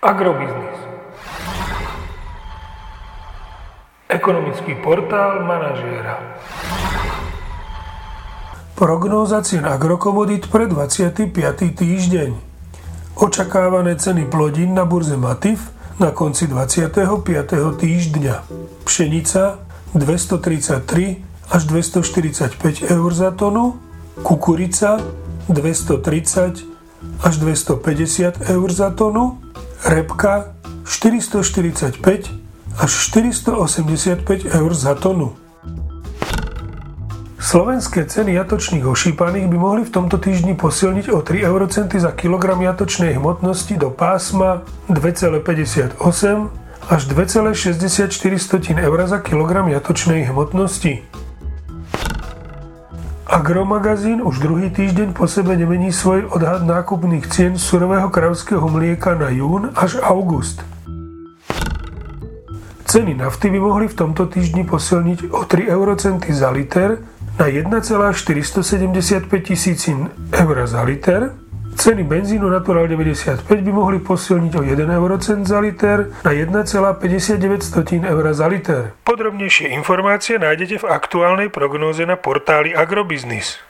Agrobiznis. Ekonomický portál manažéra. Prognóza cien agrokomodít pre 25. týždeň. Očakávané ceny plodín na burze Matif na konci 25. týždňa. Pšenica 233 až 245 eur za tonu, kukurica 230 až 250 eur za tonu, repka 445 až 485 eur za tonu. Slovenské ceny jatočných ošípaných by mohli v tomto týždni posilniť o 3 eurocenty za kilogram jatočnej hmotnosti do pásma 2,58 až 2,64 eur za kilogram jatočnej hmotnosti. Agromagazín už druhý týždeň po sebe nemení svoj odhad nákupných cien surového kravského mlieka na jún až august. Ceny nafty by mohli v tomto týždni posilniť o 3 eurocenty za liter na 1,475 tisíc eur za liter. Ceny benzínu Natural 95 by mohli posilniť o 1 eurocent za liter na 1,59 eur za liter. Podrobnejšie informácie nájdete v aktuálnej prognóze na portáli Agrobiznis.